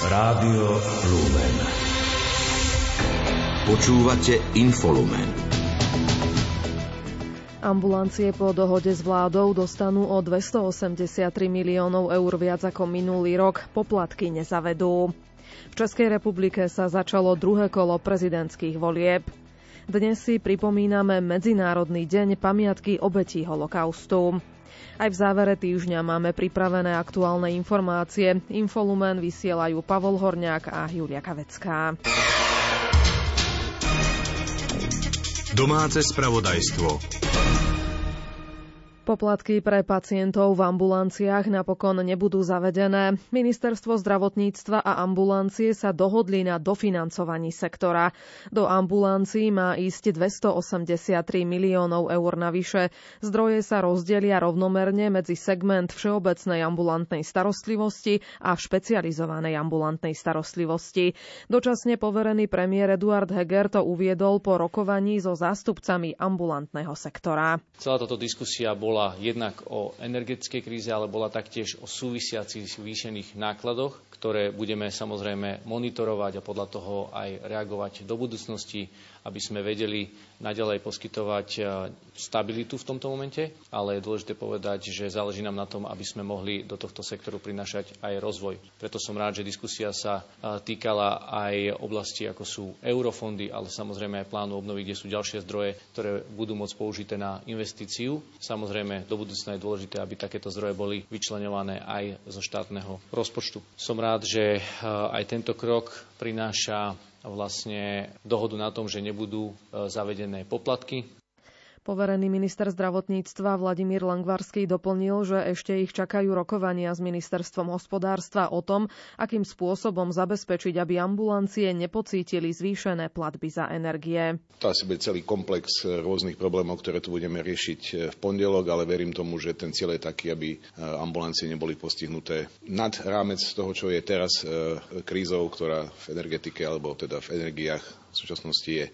Rádio Lumen. Počúvate Infolumen. Ambulancie po dohode s vládou dostanú o 283 miliónov eur viac ako minulý rok. Poplatky nezavedú. V Českej republike sa začalo druhé kolo prezidentských volieb. Dnes si pripomíname Medzinárodný deň pamiatky obetí holokaustu. Aj v závere týždňa máme pripravené aktuálne informácie. Infolumen vysielajú Pavol Horniak a Julia Kavecká. Domáce spravodajstvo. Poplatky pre pacientov v ambulanciách napokon nebudú zavedené. Ministerstvo zdravotníctva a ambulancie sa dohodli na dofinancovaní sektora. Do ambulancií má ísť 283 miliónov eur navyše. Zdroje sa rozdelia rovnomerne medzi segment všeobecnej ambulantnej starostlivosti a špecializovanej ambulantnej starostlivosti. Dočasne poverený premiér Eduard Heger to uviedol po rokovaní so zástupcami ambulantného sektora. Celá táto diskusia bola bola jednak o energetickej kríze, ale bola taktiež o súvisiacich zvýšených nákladoch, ktoré budeme samozrejme monitorovať a podľa toho aj reagovať do budúcnosti, aby sme vedeli naďalej poskytovať e, stabilitu v tomto momente, ale je dôležité povedať, že záleží nám na tom, aby sme mohli do tohto sektoru prinašať aj rozvoj. Preto som rád, že diskusia sa e, týkala aj oblasti, ako sú eurofondy, ale samozrejme aj plánu obnovy, kde sú ďalšie zdroje, ktoré budú môcť použité na investíciu. Samozrejme, do budúcna je dôležité, aby takéto zdroje boli vyčlenované aj zo štátneho rozpočtu. Som rád, rád, že eh, aj tento krok prináša vlastne dohodu na tom, že nebudú eh, zavedené poplatky Poverený minister zdravotníctva Vladimír Langvarský doplnil, že ešte ich čakajú rokovania s ministerstvom hospodárstva o tom, akým spôsobom zabezpečiť, aby ambulancie nepocítili zvýšené platby za energie. To asi bude celý komplex rôznych problémov, ktoré tu budeme riešiť v pondelok, ale verím tomu, že ten cieľ je taký, aby ambulancie neboli postihnuté nad rámec toho, čo je teraz e, krízou, ktorá v energetike alebo teda v energiách v súčasnosti je.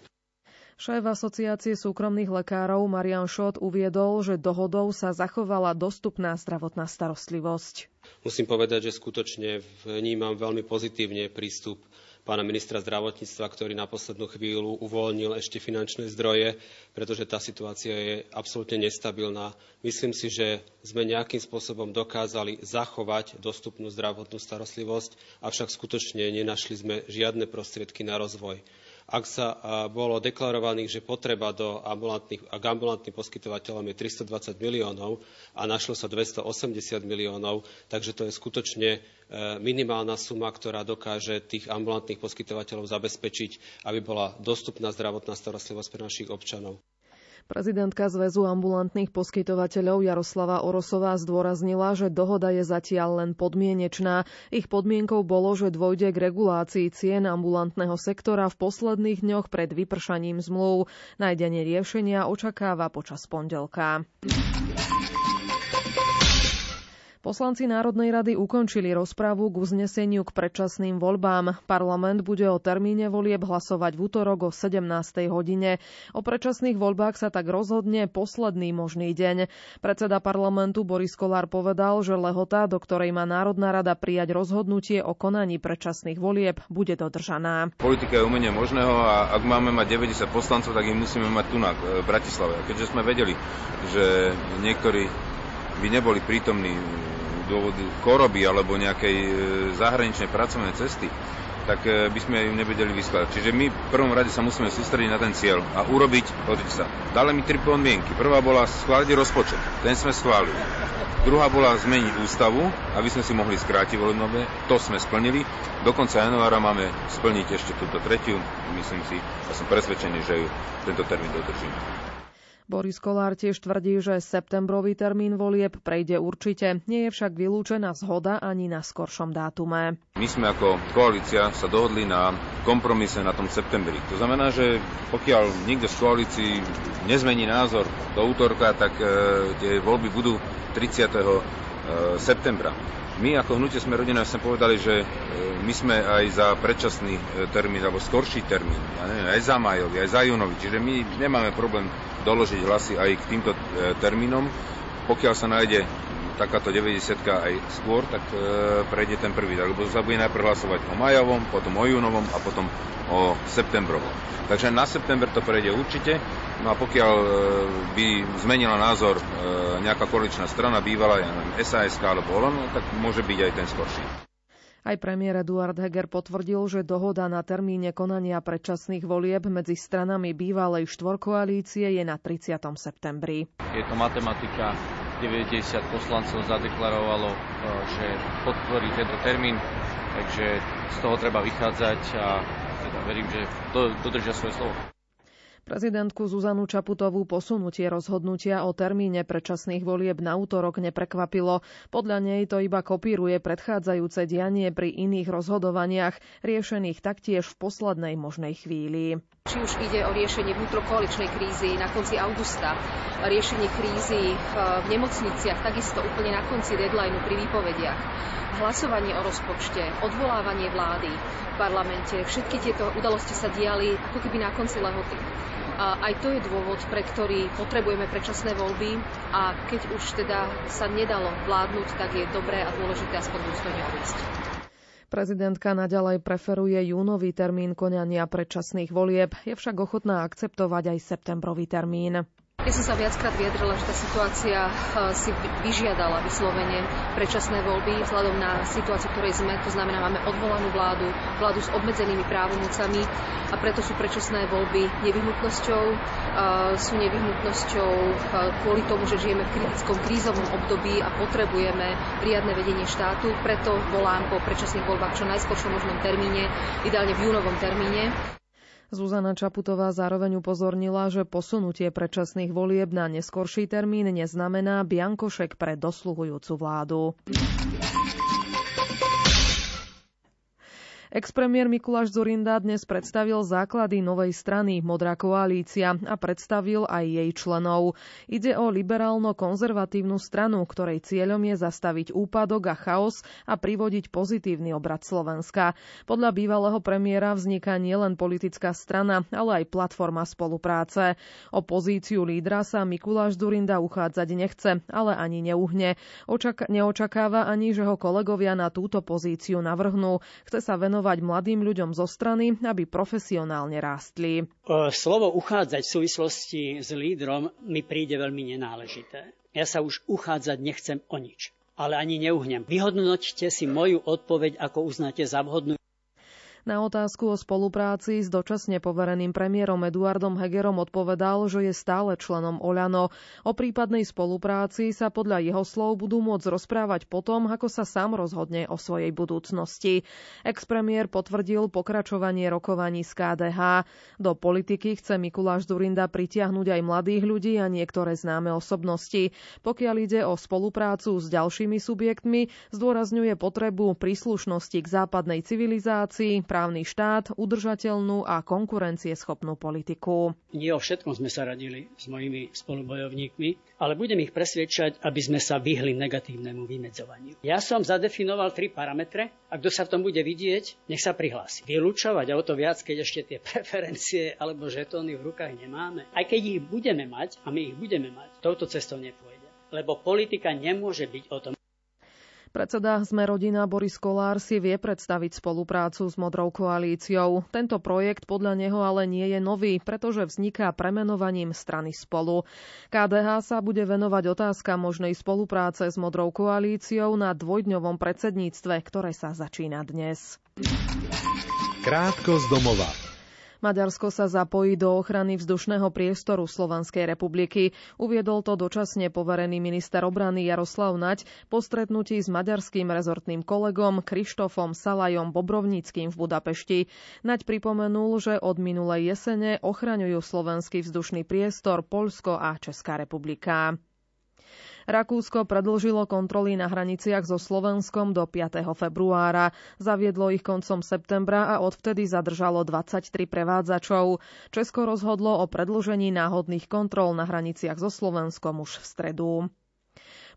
Šéf asociácie súkromných lekárov Marian Šot uviedol, že dohodou sa zachovala dostupná zdravotná starostlivosť. Musím povedať, že skutočne vnímam veľmi pozitívne prístup pána ministra zdravotníctva, ktorý na poslednú chvíľu uvoľnil ešte finančné zdroje, pretože tá situácia je absolútne nestabilná. Myslím si, že sme nejakým spôsobom dokázali zachovať dostupnú zdravotnú starostlivosť, avšak skutočne nenašli sme žiadne prostriedky na rozvoj ak sa bolo deklarovaných, že potreba do ambulantných, k ambulantným poskytovateľom je 320 miliónov a našlo sa 280 miliónov, takže to je skutočne e, minimálna suma, ktorá dokáže tých ambulantných poskytovateľov zabezpečiť, aby bola dostupná zdravotná starostlivosť pre našich občanov. Prezidentka Zväzu ambulantných poskytovateľov Jaroslava Orosová zdôraznila, že dohoda je zatiaľ len podmienečná. Ich podmienkou bolo, že dôjde k regulácii cien ambulantného sektora v posledných dňoch pred vypršaním zmluv. Nájdenie riešenia očakáva počas pondelka. Poslanci Národnej rady ukončili rozprávu k uzneseniu k predčasným voľbám. Parlament bude o termíne volieb hlasovať v útorok o 17. hodine. O predčasných voľbách sa tak rozhodne posledný možný deň. Predseda parlamentu Boris Kolár povedal, že lehota, do ktorej má Národná rada prijať rozhodnutie o konaní predčasných volieb, bude dodržaná. Politika je umenie možného a ak máme mať 90 poslancov, tak ich musíme mať tu na v Bratislave. Keďže sme vedeli, že niektorí by neboli prítomní dôvodu choroby alebo nejakej e, zahraničnej pracovnej cesty, tak e, by sme ju nevedeli vyskladať. Čiže my v prvom rade sa musíme sústrediť na ten cieľ a urobiť, pozrite sa, dali mi tri podmienky. Prvá bola schváliť rozpočet, ten sme schválili. Druhá bola zmeniť ústavu, aby sme si mohli skrátiť volebné, to sme splnili. Do konca januára máme splniť ešte túto tretiu, myslím si, a som presvedčený, že ju tento termín dodržíme. Boris Kolár tiež tvrdí, že septembrový termín volieb prejde určite. Nie je však vylúčená zhoda ani na skoršom dátume. My sme ako koalícia sa dohodli na kompromise na tom septembri. To znamená, že pokiaľ nikto z koalícií nezmení názor do útorka, tak e, tie voľby budú 30. E, septembra. My ako hnutie sme rodina sme povedali, že e, my sme aj za predčasný e, termín alebo skorší termín, ja aj za majový, aj za júnový, čiže my nemáme problém doložiť hlasy aj k týmto e, termínom. Pokiaľ sa nájde takáto 90 aj skôr, tak e, prejde ten prvý, lebo sa bude najprv hlasovať o majovom, potom o júnovom a potom o septembrovom. Takže na september to prejde určite. No a pokiaľ e, by zmenila názor e, nejaká koaličná strana, bývala ja neviem, SAS alebo Olano, tak môže byť aj ten skorší. Aj premiér Eduard Heger potvrdil, že dohoda na termíne konania predčasných volieb medzi stranami bývalej štvorkoalície je na 30. septembri. Je to matematika. 90 poslancov zadeklarovalo, e, že podporí tento termín, takže z toho treba vychádzať a teda verím, že dodržia svoje slovo. Prezidentku Zuzanu Čaputovú posunutie rozhodnutia o termíne predčasných volieb na útorok neprekvapilo. Podľa nej to iba kopíruje predchádzajúce dianie pri iných rozhodovaniach, riešených taktiež v poslednej možnej chvíli. Či už ide o riešenie vnútrokoaličnej krízy na konci augusta, riešenie krízy v nemocniciach, takisto úplne na konci deadlineu pri výpovediach, hlasovanie o rozpočte, odvolávanie vlády v parlamente, všetky tieto udalosti sa diali ako keby na konci lehoty. A aj to je dôvod, pre ktorý potrebujeme predčasné voľby a keď už teda sa nedalo vládnuť, tak je dobré a dôležité aspoň dôstojne odísť. Prezidentka naďalej preferuje júnový termín konania predčasných volieb, je však ochotná akceptovať aj septembrový termín. Ja som sa viackrát vyjadrila, že tá situácia eh, si vyžiadala vyslovene predčasné voľby vzhľadom na situáciu, ktorej sme. To znamená, máme odvolanú vládu, vládu s obmedzenými právomocami a preto sú predčasné voľby nevyhnutnosťou. Eh, sú nevyhnutnosťou eh, kvôli tomu, že žijeme v kritickom krízovom období a potrebujeme riadne vedenie štátu. Preto volám po predčasných voľbách čo najskôršom možnom termíne, ideálne v júnovom termíne. Zuzana Čaputová zároveň upozornila, že posunutie predčasných volieb na neskorší termín neznamená biankošek pre dosluhujúcu vládu. Expremiér Mikuláš Zurinda dnes predstavil základy novej strany Modrá koalícia a predstavil aj jej členov. Ide o liberálno-konzervatívnu stranu, ktorej cieľom je zastaviť úpadok a chaos a privodiť pozitívny obrad Slovenska. Podľa bývalého premiéra vzniká nielen politická strana, ale aj platforma spolupráce. O pozíciu lídra sa Mikuláš Zurinda uchádzať nechce, ale ani neuhne. Očak- neočakáva ani, že ho kolegovia na túto pozíciu navrhnú. Chce sa venovať venovať mladým ľuďom zo strany, aby profesionálne rástli. Slovo uchádzať v súvislosti s lídrom mi príde veľmi nenáležité. Ja sa už uchádzať nechcem o nič ale ani neuhnem. Vyhodnoťte si moju odpoveď, ako uznáte za vhodnú. Na otázku o spolupráci s dočasne povereným premiérom Eduardom Hegerom odpovedal, že je stále členom Oľano. O prípadnej spolupráci sa podľa jeho slov budú môcť rozprávať potom, ako sa sám rozhodne o svojej budúcnosti. Expremiér potvrdil pokračovanie rokovaní z KDH. Do politiky chce Mikuláš Zurinda pritiahnuť aj mladých ľudí a niektoré známe osobnosti. Pokiaľ ide o spoluprácu s ďalšími subjektmi, zdôrazňuje potrebu príslušnosti k západnej civilizácii, právny štát, udržateľnú a konkurencieschopnú politiku. Nie o všetkom sme sa radili s mojimi spolubojovníkmi, ale budem ich presviečať, aby sme sa vyhli negatívnemu vymedzovaniu. Ja som zadefinoval tri parametre a kto sa v tom bude vidieť, nech sa prihlási. Vylúčovať a o to viac, keď ešte tie preferencie alebo žetóny v rukách nemáme. Aj keď ich budeme mať, a my ich budeme mať, touto cestou nepôjde. Lebo politika nemôže byť o tom, Predseda Sme rodina Boris Kolár si vie predstaviť spoluprácu s Modrou koalíciou. Tento projekt podľa neho ale nie je nový, pretože vzniká premenovaním strany spolu. KDH sa bude venovať otázka možnej spolupráce s Modrou koalíciou na dvojdňovom predsedníctve, ktoré sa začína dnes. Krátko z domova. Maďarsko sa zapojí do ochrany vzdušného priestoru Slovenskej republiky. Uviedol to dočasne poverený minister obrany Jaroslav Nať po stretnutí s maďarským rezortným kolegom Krištofom Salajom Bobrovnickým v Budapešti. Nať pripomenul, že od minulej jesene ochraňujú slovenský vzdušný priestor Poľsko a Česká republika. Rakúsko predlžilo kontroly na hraniciach so Slovenskom do 5. februára. Zaviedlo ich koncom septembra a odvtedy zadržalo 23 prevádzačov. Česko rozhodlo o predlžení náhodných kontrol na hraniciach so Slovenskom už v stredu.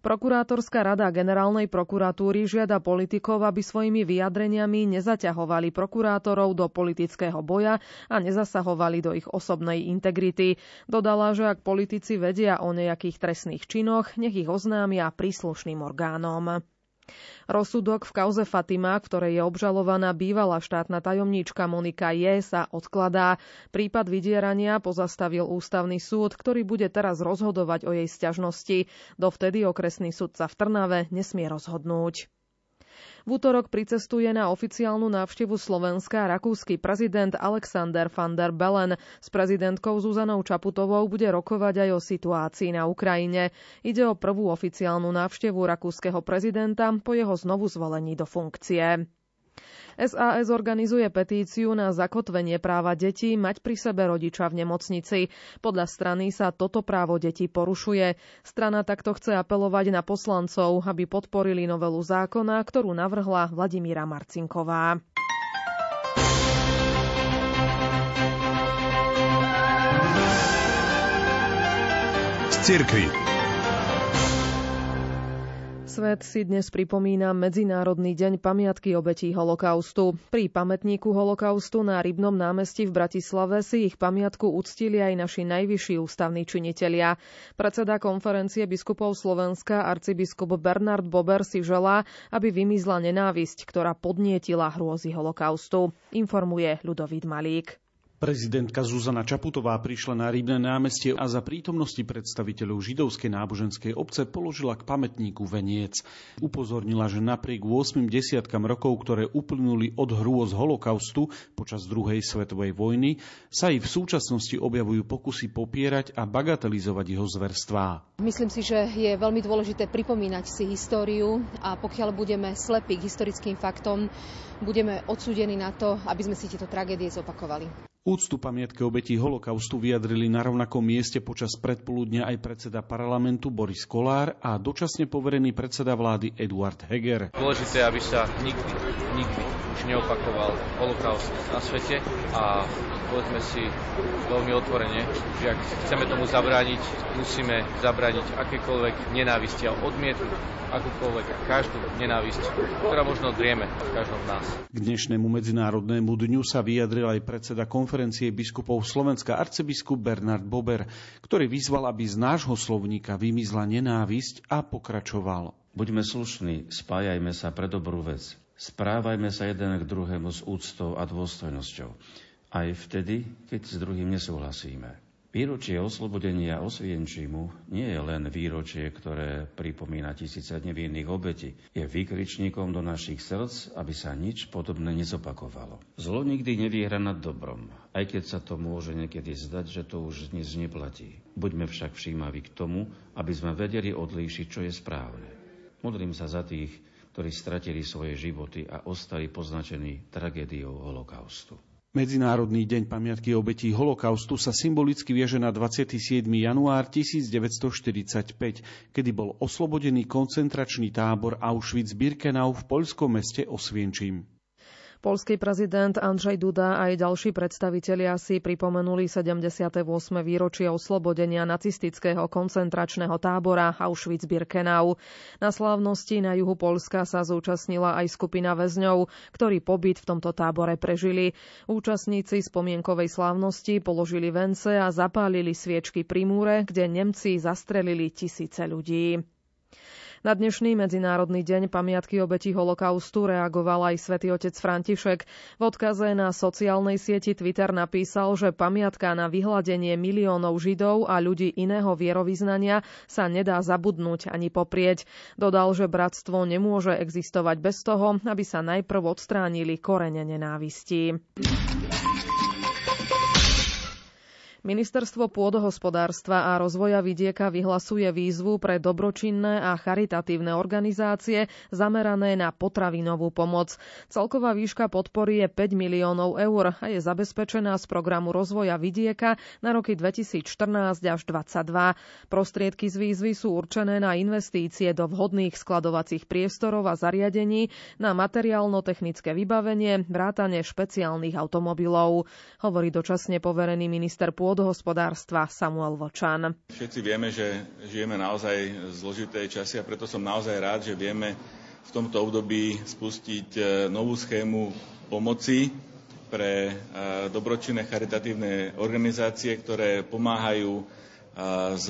Prokurátorská rada generálnej prokuratúry žiada politikov, aby svojimi vyjadreniami nezaťahovali prokurátorov do politického boja a nezasahovali do ich osobnej integrity. Dodala, že ak politici vedia o nejakých trestných činoch, nech ich oznámia príslušným orgánom. Rozsudok v kauze Fatima, ktorej je obžalovaná bývalá štátna tajomníčka Monika Je, sa odkladá. Prípad vydierania pozastavil ústavný súd, ktorý bude teraz rozhodovať o jej sťažnosti. Dovtedy okresný sudca v Trnave nesmie rozhodnúť. V útorok pricestuje na oficiálnu návštevu Slovenska rakúsky prezident Alexander van der Bellen. S prezidentkou Zuzanou Čaputovou bude rokovať aj o situácii na Ukrajine. Ide o prvú oficiálnu návštevu rakúskeho prezidenta po jeho znovu zvolení do funkcie. SAS organizuje petíciu na zakotvenie práva detí mať pri sebe rodiča v nemocnici. Podľa strany sa toto právo detí porušuje. Strana takto chce apelovať na poslancov, aby podporili novelu zákona, ktorú navrhla Vladimíra Marcinková. Z. Svet si dnes pripomína Medzinárodný deň pamiatky obetí holokaustu. Pri pamätníku holokaustu na Rybnom námestí v Bratislave si ich pamiatku uctili aj naši najvyšší ústavní činitelia. Predseda konferencie biskupov Slovenska arcibiskup Bernard Bober si želá, aby vymizla nenávisť, ktorá podnietila hrôzy holokaustu. Informuje Ľudovít Malík. Prezidentka Zuzana Čaputová prišla na Rybné námestie a za prítomnosti predstaviteľov židovskej náboženskej obce položila k pamätníku veniec. Upozornila, že napriek 8 desiatkam rokov, ktoré uplynuli od hrôz holokaustu počas druhej svetovej vojny, sa i v súčasnosti objavujú pokusy popierať a bagatelizovať jeho zverstvá. Myslím si, že je veľmi dôležité pripomínať si históriu a pokiaľ budeme slepí k historickým faktom, budeme odsúdení na to, aby sme si tieto tragédie zopakovali. Úctu pamiatke obetí holokaustu vyjadrili na rovnakom mieste počas predpoludnia aj predseda parlamentu Boris Kolár a dočasne poverený predseda vlády Eduard Heger. Dôležité, aby sa nikdy, nikdy už neopakoval holokaust na svete a povedzme si veľmi otvorene, že ak chceme tomu zabrániť, musíme zabrániť akékoľvek nenávisti a odmietnúť akúkoľvek každú nenávisť, ktorá možno drieme v každom z nás. K dnešnému medzinárodnému dňu sa vyjadril aj predseda konferencie biskupov Slovenska arcibiskup Bernard Bober, ktorý vyzval, aby z nášho slovníka vymizla nenávisť a pokračoval. Buďme slušní, spájajme sa pre dobrú vec. Správajme sa jeden k druhému s úctou a dôstojnosťou. Aj vtedy, keď s druhým nesúhlasíme. Výročie oslobodenia Osvienčimu nie je len výročie, ktoré pripomína tisíce nevinných obetí. Je výkričníkom do našich srdc, aby sa nič podobné nezopakovalo. Zlo nikdy nevyhra nad dobrom, aj keď sa to môže niekedy zdať, že to už dnes neplatí. Buďme však všímaví k tomu, aby sme vedeli odlíšiť, čo je správne. Modlím sa za tých, ktorí stratili svoje životy a ostali poznačení tragédiou holokaustu. Medzinárodný deň pamiatky obetí holokaustu sa symbolicky vieže na 27. január 1945, kedy bol oslobodený koncentračný tábor Auschwitz-Birkenau v poľskom meste Osvienčím. Polský prezident Andrzej Duda a aj ďalší predstavitelia si pripomenuli 78. výročie oslobodenia nacistického koncentračného tábora Auschwitz-Birkenau. Na slávnosti na juhu Polska sa zúčastnila aj skupina väzňov, ktorí pobyt v tomto tábore prežili. Účastníci spomienkovej slávnosti položili vence a zapálili sviečky pri múre, kde Nemci zastrelili tisíce ľudí. Na dnešný Medzinárodný deň pamiatky obetí holokaustu reagoval aj svätý otec František. V odkaze na sociálnej sieti Twitter napísal, že pamiatka na vyhľadenie miliónov Židov a ľudí iného vierovýznania sa nedá zabudnúť ani poprieť. Dodal, že bratstvo nemôže existovať bez toho, aby sa najprv odstránili korene nenávistí. Ministerstvo pôdohospodárstva a rozvoja vidieka vyhlasuje výzvu pre dobročinné a charitatívne organizácie zamerané na potravinovú pomoc. Celková výška podpory je 5 miliónov eur a je zabezpečená z programu rozvoja vidieka na roky 2014 až 2022. Prostriedky z výzvy sú určené na investície do vhodných skladovacích priestorov a zariadení, na materiálno-technické vybavenie, vrátane špeciálnych automobilov. Hovorí dočasne poverený minister pôdy pôdohospodárstva Samuel Vočan. Všetci vieme, že žijeme naozaj zložité časy a preto som naozaj rád, že vieme v tomto období spustiť e, novú schému pomoci pre e, dobročinné charitatívne organizácie, ktoré pomáhajú e, s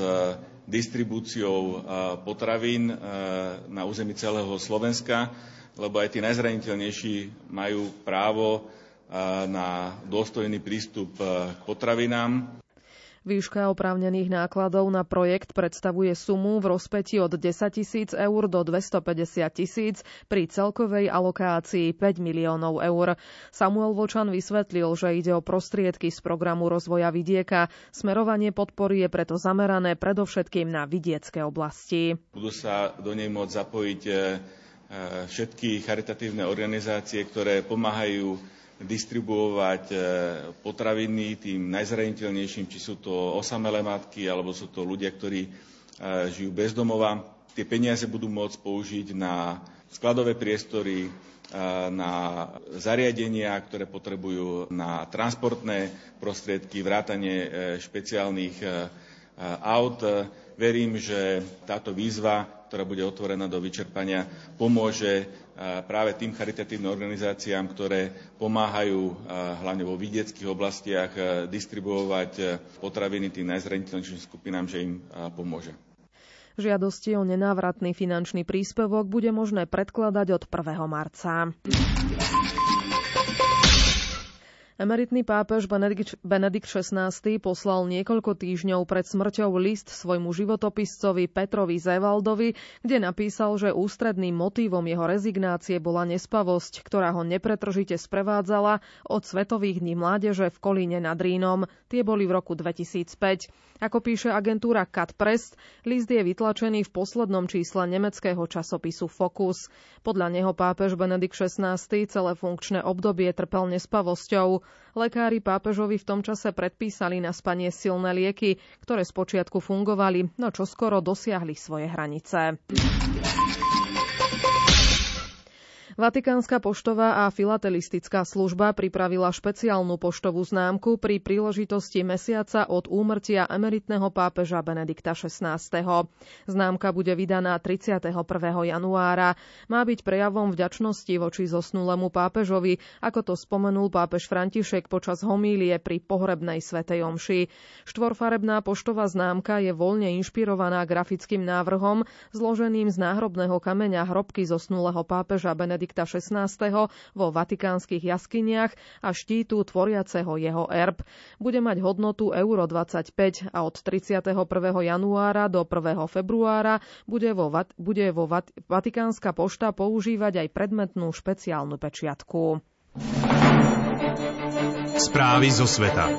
distribúciou potravín na území celého Slovenska, lebo aj tí najzraniteľnejší majú právo na dôstojný prístup k potravinám. Výška oprávnených nákladov na projekt predstavuje sumu v rozpeti od 10 tisíc eur do 250 tisíc pri celkovej alokácii 5 miliónov eur. Samuel Vočan vysvetlil, že ide o prostriedky z programu rozvoja vidieka. Smerovanie podpory je preto zamerané predovšetkým na vidiecké oblasti. Budú sa do nej môcť zapojiť e, e, všetky charitatívne organizácie, ktoré pomáhajú distribuovať e, potraviny tým najzraniteľnejším, či sú to osamelé matky, alebo sú to ľudia, ktorí e, žijú bez domova. Tie peniaze budú môcť použiť na skladové priestory, e, na zariadenia, ktoré potrebujú na transportné prostriedky, vrátanie špeciálnych aut. Verím, že táto výzva, ktorá bude otvorená do vyčerpania, pomôže práve tým charitatívnym organizáciám, ktoré pomáhajú hlavne vo vidieckých oblastiach distribuovať potraviny tým najzraniteľnejším skupinám, že im pomôže. Žiadosti o nenávratný finančný príspevok bude možné predkladať od 1. marca. Emeritný pápež Benedikt XVI poslal niekoľko týždňov pred smrťou list svojmu životopiscovi Petrovi Zevaldovi, kde napísal, že ústredným motívom jeho rezignácie bola nespavosť, ktorá ho nepretržite sprevádzala od Svetových dní mládeže v Kolíne nad Rínom. Tie boli v roku 2005. Ako píše agentúra Cat Press, list je vytlačený v poslednom čísle nemeckého časopisu Focus. Podľa neho pápež Benedikt XVI celé funkčné obdobie trpel nespavosťou. Lekári pápežovi v tom čase predpísali na spanie silné lieky, ktoré spočiatku fungovali, no čo skoro dosiahli svoje hranice. Vatikánska poštová a filatelistická služba pripravila špeciálnu poštovú známku pri príležitosti mesiaca od úmrtia emeritného pápeža Benedikta XVI. Známka bude vydaná 31. januára. Má byť prejavom vďačnosti voči zosnulému pápežovi, ako to spomenul pápež František počas homílie pri pohrebnej svetej omši. Štvorfarebná poštová známka je voľne inšpirovaná grafickým návrhom zloženým z náhrobného kameňa hrobky zosnulého pápeža Benedikta Benedikta XVI. vo vatikánskych jaskyniach a štítu tvoriaceho jeho erb. Bude mať hodnotu euro 25 a od 31. januára do 1. februára bude vo, bude vo Vatikánska pošta používať aj predmetnú špeciálnu pečiatku. Správy zo sveta.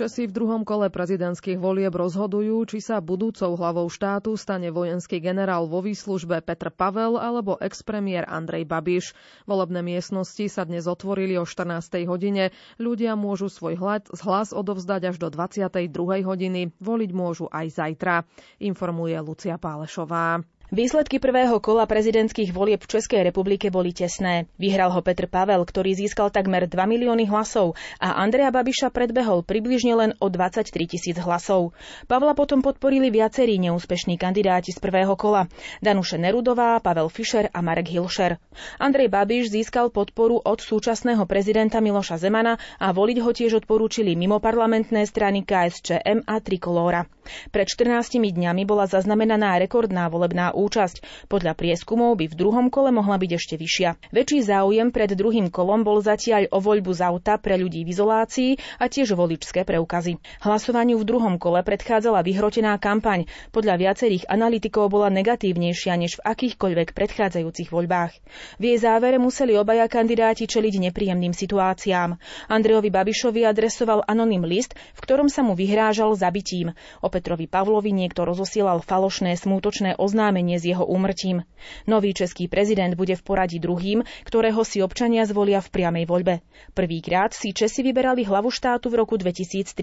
Česi v druhom kole prezidentských volieb rozhodujú, či sa budúcou hlavou štátu stane vojenský generál vo výslužbe Petr Pavel alebo expremiér Andrej Babiš. Volebné miestnosti sa dnes otvorili o 14. hodine. Ľudia môžu svoj hlas odovzdať až do 22. hodiny. Voliť môžu aj zajtra, informuje Lucia Pálešová. Výsledky prvého kola prezidentských volieb v Českej republike boli tesné. Vyhral ho Petr Pavel, ktorý získal takmer 2 milióny hlasov a Andreja Babiša predbehol približne len o 23 tisíc hlasov. Pavla potom podporili viacerí neúspešní kandidáti z prvého kola. Danuše Nerudová, Pavel Fischer a Marek Hilšer. Andrej Babiš získal podporu od súčasného prezidenta Miloša Zemana a voliť ho tiež odporúčili mimoparlamentné strany KSČM a Trikolóra. Pred 14 dňami bola zaznamenaná rekordná volebná účasť. Podľa prieskumov by v druhom kole mohla byť ešte vyššia. Väčší záujem pred druhým kolom bol zatiaľ o voľbu z auta pre ľudí v izolácii a tiež voličské preukazy. Hlasovaniu v druhom kole predchádzala vyhrotená kampaň. Podľa viacerých analytikov bola negatívnejšia než v akýchkoľvek predchádzajúcich voľbách. V jej závere museli obaja kandidáti čeliť nepríjemným situáciám. Andrejovi Babišovi adresoval anonym list, v ktorom sa mu vyhrážal zabitím. Petrovi Pavlovi niekto rozosielal falošné smútočné oznámenie s jeho úmrtím. Nový český prezident bude v poradí druhým, ktorého si občania zvolia v priamej voľbe. Prvýkrát si Česi vyberali hlavu štátu v roku 2013,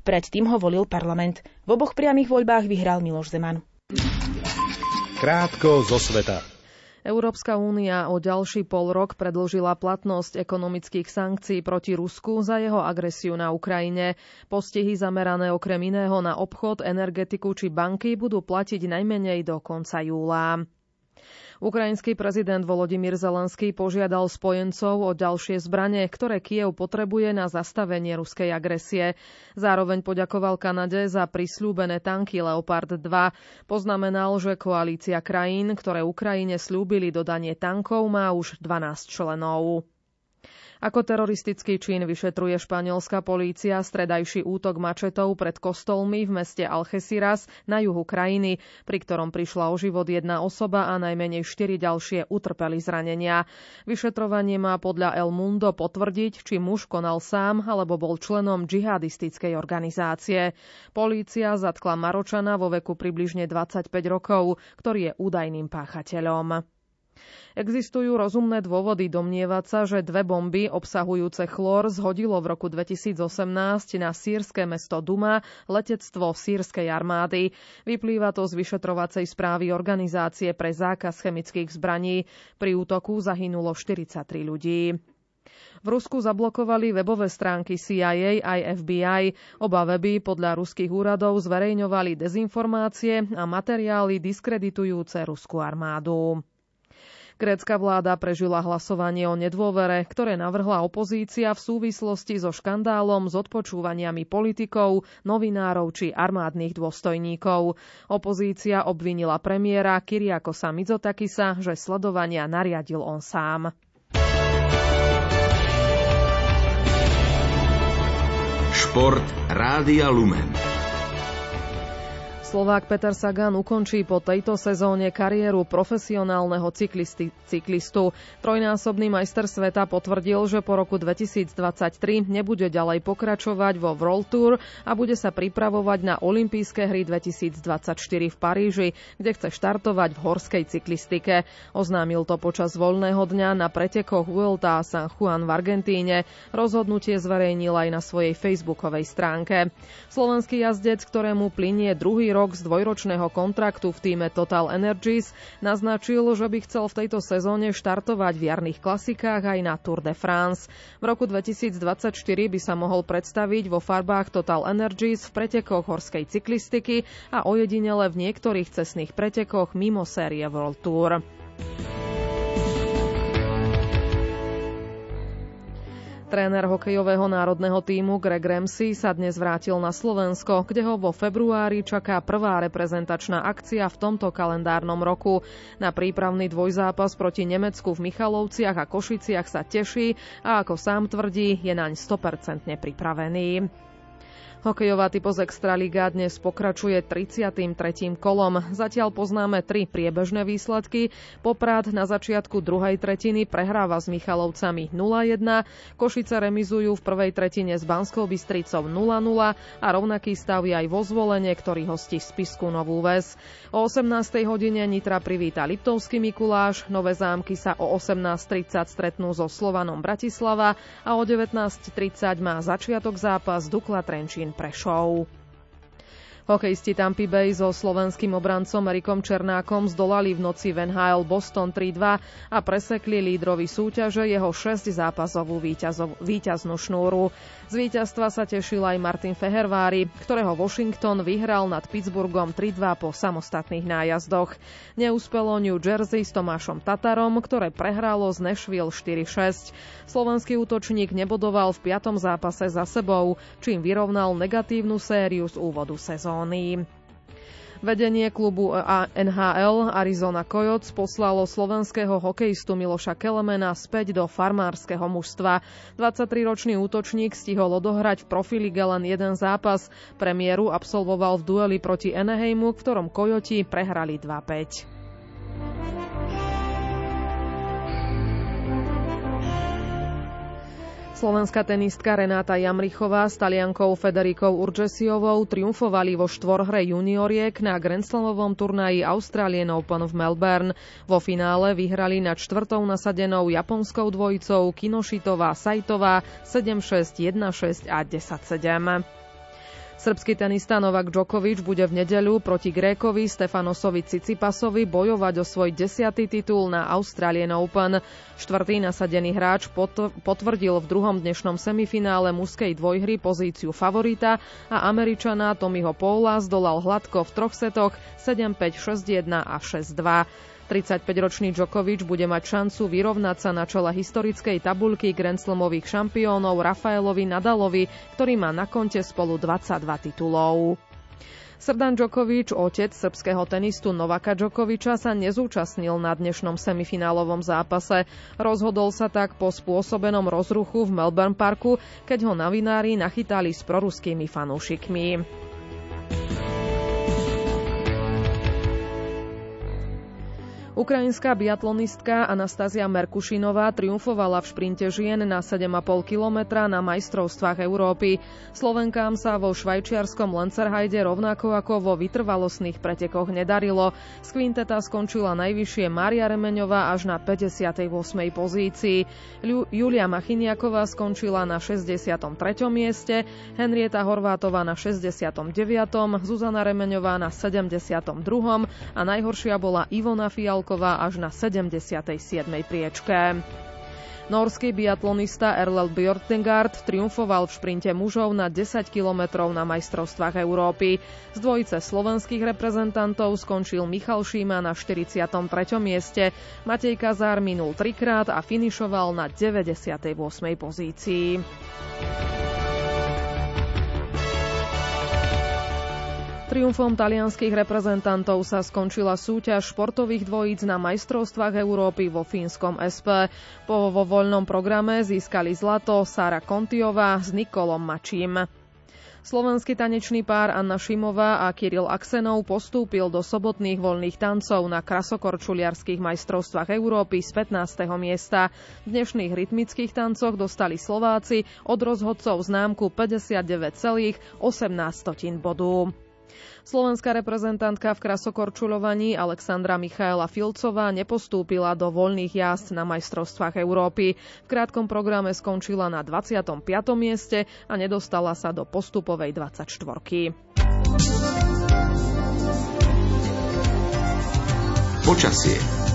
predtým ho volil parlament. V oboch priamých voľbách vyhral Miloš Zeman. Krátko zo sveta. Európska únia o ďalší pol rok predlžila platnosť ekonomických sankcií proti Rusku za jeho agresiu na Ukrajine. Postihy zamerané okrem iného na obchod, energetiku či banky budú platiť najmenej do konca júla. Ukrajinský prezident Volodymyr Zelenský požiadal spojencov o ďalšie zbranie, ktoré Kiev potrebuje na zastavenie ruskej agresie. Zároveň poďakoval Kanade za prislúbené tanky Leopard 2. Poznamenal, že koalícia krajín, ktoré Ukrajine slúbili dodanie tankov, má už 12 členov. Ako teroristický čin vyšetruje španielská polícia stredajší útok mačetov pred kostolmi v meste Algeciras na juhu krajiny, pri ktorom prišla o život jedna osoba a najmenej štyri ďalšie utrpeli zranenia. Vyšetrovanie má podľa El Mundo potvrdiť, či muž konal sám alebo bol členom džihadistickej organizácie. Polícia zatkla Maročana vo veku približne 25 rokov, ktorý je údajným páchateľom. Existujú rozumné dôvody domnievať sa, že dve bomby obsahujúce chlór zhodilo v roku 2018 na sírske mesto Duma letectvo sírskej armády. Vyplýva to z vyšetrovacej správy Organizácie pre zákaz chemických zbraní. Pri útoku zahynulo 43 ľudí. V Rusku zablokovali webové stránky CIA aj FBI. Oba weby podľa ruských úradov zverejňovali dezinformácie a materiály diskreditujúce ruskú armádu. Grécka vláda prežila hlasovanie o nedôvere, ktoré navrhla opozícia v súvislosti so škandálom s odpočúvaniami politikov, novinárov či armádnych dôstojníkov. Opozícia obvinila premiéra Kyriakosa Mizotakisa, že sledovania nariadil on sám. Šport Rádia Lumen. Slovák Peter Sagan ukončí po tejto sezóne kariéru profesionálneho cyklisti, cyklistu. Trojnásobný majster sveta potvrdil, že po roku 2023 nebude ďalej pokračovať vo World Tour a bude sa pripravovať na olympijské hry 2024 v Paríži, kde chce štartovať v horskej cyklistike. Oznámil to počas voľného dňa na pretekoch Vuelta a San Juan v Argentíne. Rozhodnutie zverejnil aj na svojej facebookovej stránke. Slovenský jazdec, ktorému plinie druhý rok z dvojročného kontraktu v týme Total Energies, naznačil, že by chcel v tejto sezóne štartovať v jarných klasikách aj na Tour de France. V roku 2024 by sa mohol predstaviť vo farbách Total Energies v pretekoch horskej cyklistiky a ojedinele v niektorých cestných pretekoch mimo série World Tour. Tréner hokejového národného týmu Greg Ramsey sa dnes vrátil na Slovensko, kde ho vo februári čaká prvá reprezentačná akcia v tomto kalendárnom roku. Na prípravný dvojzápas proti Nemecku v Michalovciach a Košiciach sa teší a ako sám tvrdí, je naň 100% pripravený. Hokejová typoz Extraliga dnes pokračuje 33. kolom. Zatiaľ poznáme tri priebežné výsledky. Poprad na začiatku druhej tretiny prehráva s Michalovcami 0-1, Košice remizujú v prvej tretine s Banskou Bystricou 0-0 a rovnaký stav je aj vo zvolenie, ktorý hostí Spisku Novú Ves. O 18. hodine Nitra privíta Liptovský Mikuláš, Nové zámky sa o 18.30 stretnú so Slovanom Bratislava a o 19.30 má začiatok zápas Dukla Trenčín para show Hokejisti Tampa Bay so slovenským obrancom Erikom Černákom zdolali v noci v NHL Boston 3-2 a presekli lídrovi súťaže jeho 6 zápasovú víťazov, víťaznú šnúru. Z víťazstva sa tešil aj Martin Fehervári, ktorého Washington vyhral nad Pittsburghom 3-2 po samostatných nájazdoch. Neúspelo New Jersey s Tomášom Tatarom, ktoré prehralo z Nashville 4-6. Slovenský útočník nebodoval v piatom zápase za sebou, čím vyrovnal negatívnu sériu z úvodu sezóny. Vedenie klubu NHL Arizona Coyotes poslalo slovenského hokejistu Miloša Kelemena späť do farmárskeho mužstva. 23-ročný útočník stihol odohrať v profilige len jeden zápas. Premiéru absolvoval v dueli proti Eneheimu, v ktorom Kojoti prehrali 2-5. Slovenská tenistka Renáta Jamrichová s taliankou Federikou Urgesiovou triumfovali vo štvorhre junioriek na Grand Slamovom turnaji Australian Open v Melbourne. Vo finále vyhrali nad štvrtou nasadenou japonskou dvojicou Kinošitová Sajtová 7-6, 1-6 a 10-7. Srbský tenista Novak Djokovic bude v nedeľu proti Grékovi Stefanosovi Cicipasovi bojovať o svoj desiatý titul na Australian Open. Štvrtý nasadený hráč potvrdil v druhom dnešnom semifinále mužskej dvojhry pozíciu favorita a Američana Tommyho Paula zdolal hladko v troch setoch 7-5, 6-1 a 6-2. 35-ročný Djokovic bude mať šancu vyrovnať sa na čele historickej tabuľky Grand Slamových šampiónov Rafaelovi Nadalovi, ktorý má na konte spolu 22 titulov. Srdan Djokovic, otec srbského tenistu Novaka Djokoviča, sa nezúčastnil na dnešnom semifinálovom zápase. Rozhodol sa tak po spôsobenom rozruchu v Melbourne Parku, keď ho novinári nachytali s proruskými fanúšikmi. Ukrajinská biatlonistka Anastázia Merkušinová triumfovala v šprinte žien na 7,5 kilometra na majstrovstvách Európy. Slovenkám sa vo švajčiarskom Lencerhajde rovnako ako vo vytrvalostných pretekoch nedarilo. Z kvinteta skončila najvyššie Mária Remeňová až na 58. pozícii. Julia Machiniaková skončila na 63. mieste, Henrieta Horvátová na 69. Zuzana Remeňová na 72. a najhoršia bola Ivona Fial Mihalková až na 77. priečke. Norský biatlonista Erlel Bjortengard triumfoval v šprinte mužov na 10 kilometrov na majstrovstvách Európy. Z dvojice slovenských reprezentantov skončil Michal Šíma na 43. mieste. Matej Kazár minul trikrát a finišoval na 98. pozícii. Triumfom talianských reprezentantov sa skončila súťaž športových dvojíc na majstrovstvách Európy vo fínskom SP. Po vo voľnom programe získali zlato Sara Kontiová s Nikolom Mačím. Slovenský tanečný pár Anna Šimová a Kiril Aksenov postúpil do sobotných voľných tancov na krasokorčuliarských majstrovstvách Európy z 15. miesta. V dnešných rytmických tancoch dostali Slováci od rozhodcov známku 59,18 bodu. Slovenská reprezentantka v krasokorčulovaní Alexandra Michaela Filcová nepostúpila do voľných jazd na majstrovstvách Európy. V krátkom programe skončila na 25. mieste a nedostala sa do postupovej 24. Počasie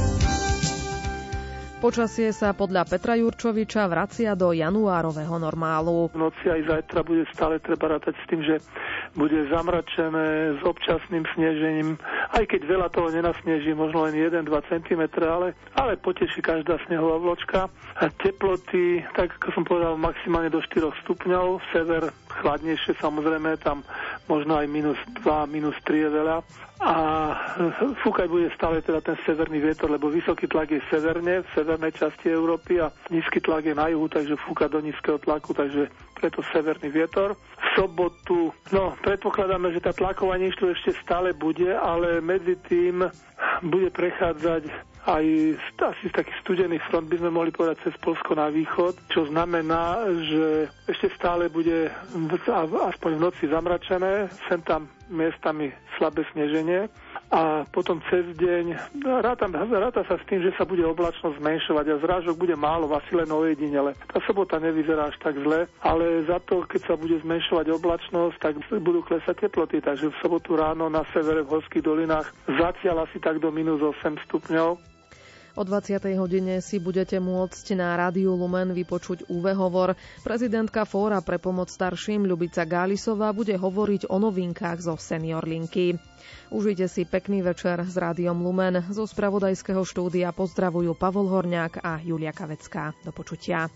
Počasie sa podľa Petra Jurčoviča vracia do januárového normálu. V noci aj zajtra bude stále treba rátať s tým, že bude zamračené s občasným snežením, aj keď veľa toho nenasneží, možno len 1-2 cm, ale, ale poteší každá snehová vločka. Teploty, tak ako som povedal, maximálne do 4 stupňov, sever chladnejšie samozrejme, tam možno aj minus 2, minus 3 je veľa a fúkať bude stále teda ten severný vietor, lebo vysoký tlak je severne, v severnej časti Európy a nízky tlak je na juhu, takže fúka do nízkeho tlaku, takže preto severný vietor. V sobotu, no predpokladáme, že tá tlaková tu ešte stále bude, ale medzi tým bude prechádzať aj asi taký studený front by sme mohli povedať cez Polsko na východ, čo znamená, že ešte stále bude aspoň v noci zamračené, sem tam miestami slabé sneženie a potom cez deň ráta, ráta sa s tým, že sa bude oblačnosť zmenšovať a zrážok bude málo, asi len ojedinele. Tá sobota nevyzerá až tak zle, ale za to, keď sa bude zmenšovať oblačnosť, tak budú klesať teploty, takže v sobotu ráno na severe v horských dolinách zatiaľ asi tak do minus 8 stupňov O 20. hodine si budete môcť na Rádiu Lumen vypočuť UV. Prezidentka Fóra pre pomoc starším Ľubica Gálisová bude hovoriť o novinkách zo Senior Linky. Užite si pekný večer s Rádiom Lumen. Zo spravodajského štúdia pozdravujú Pavol Horňák a Julia Kavecká. Do počutia.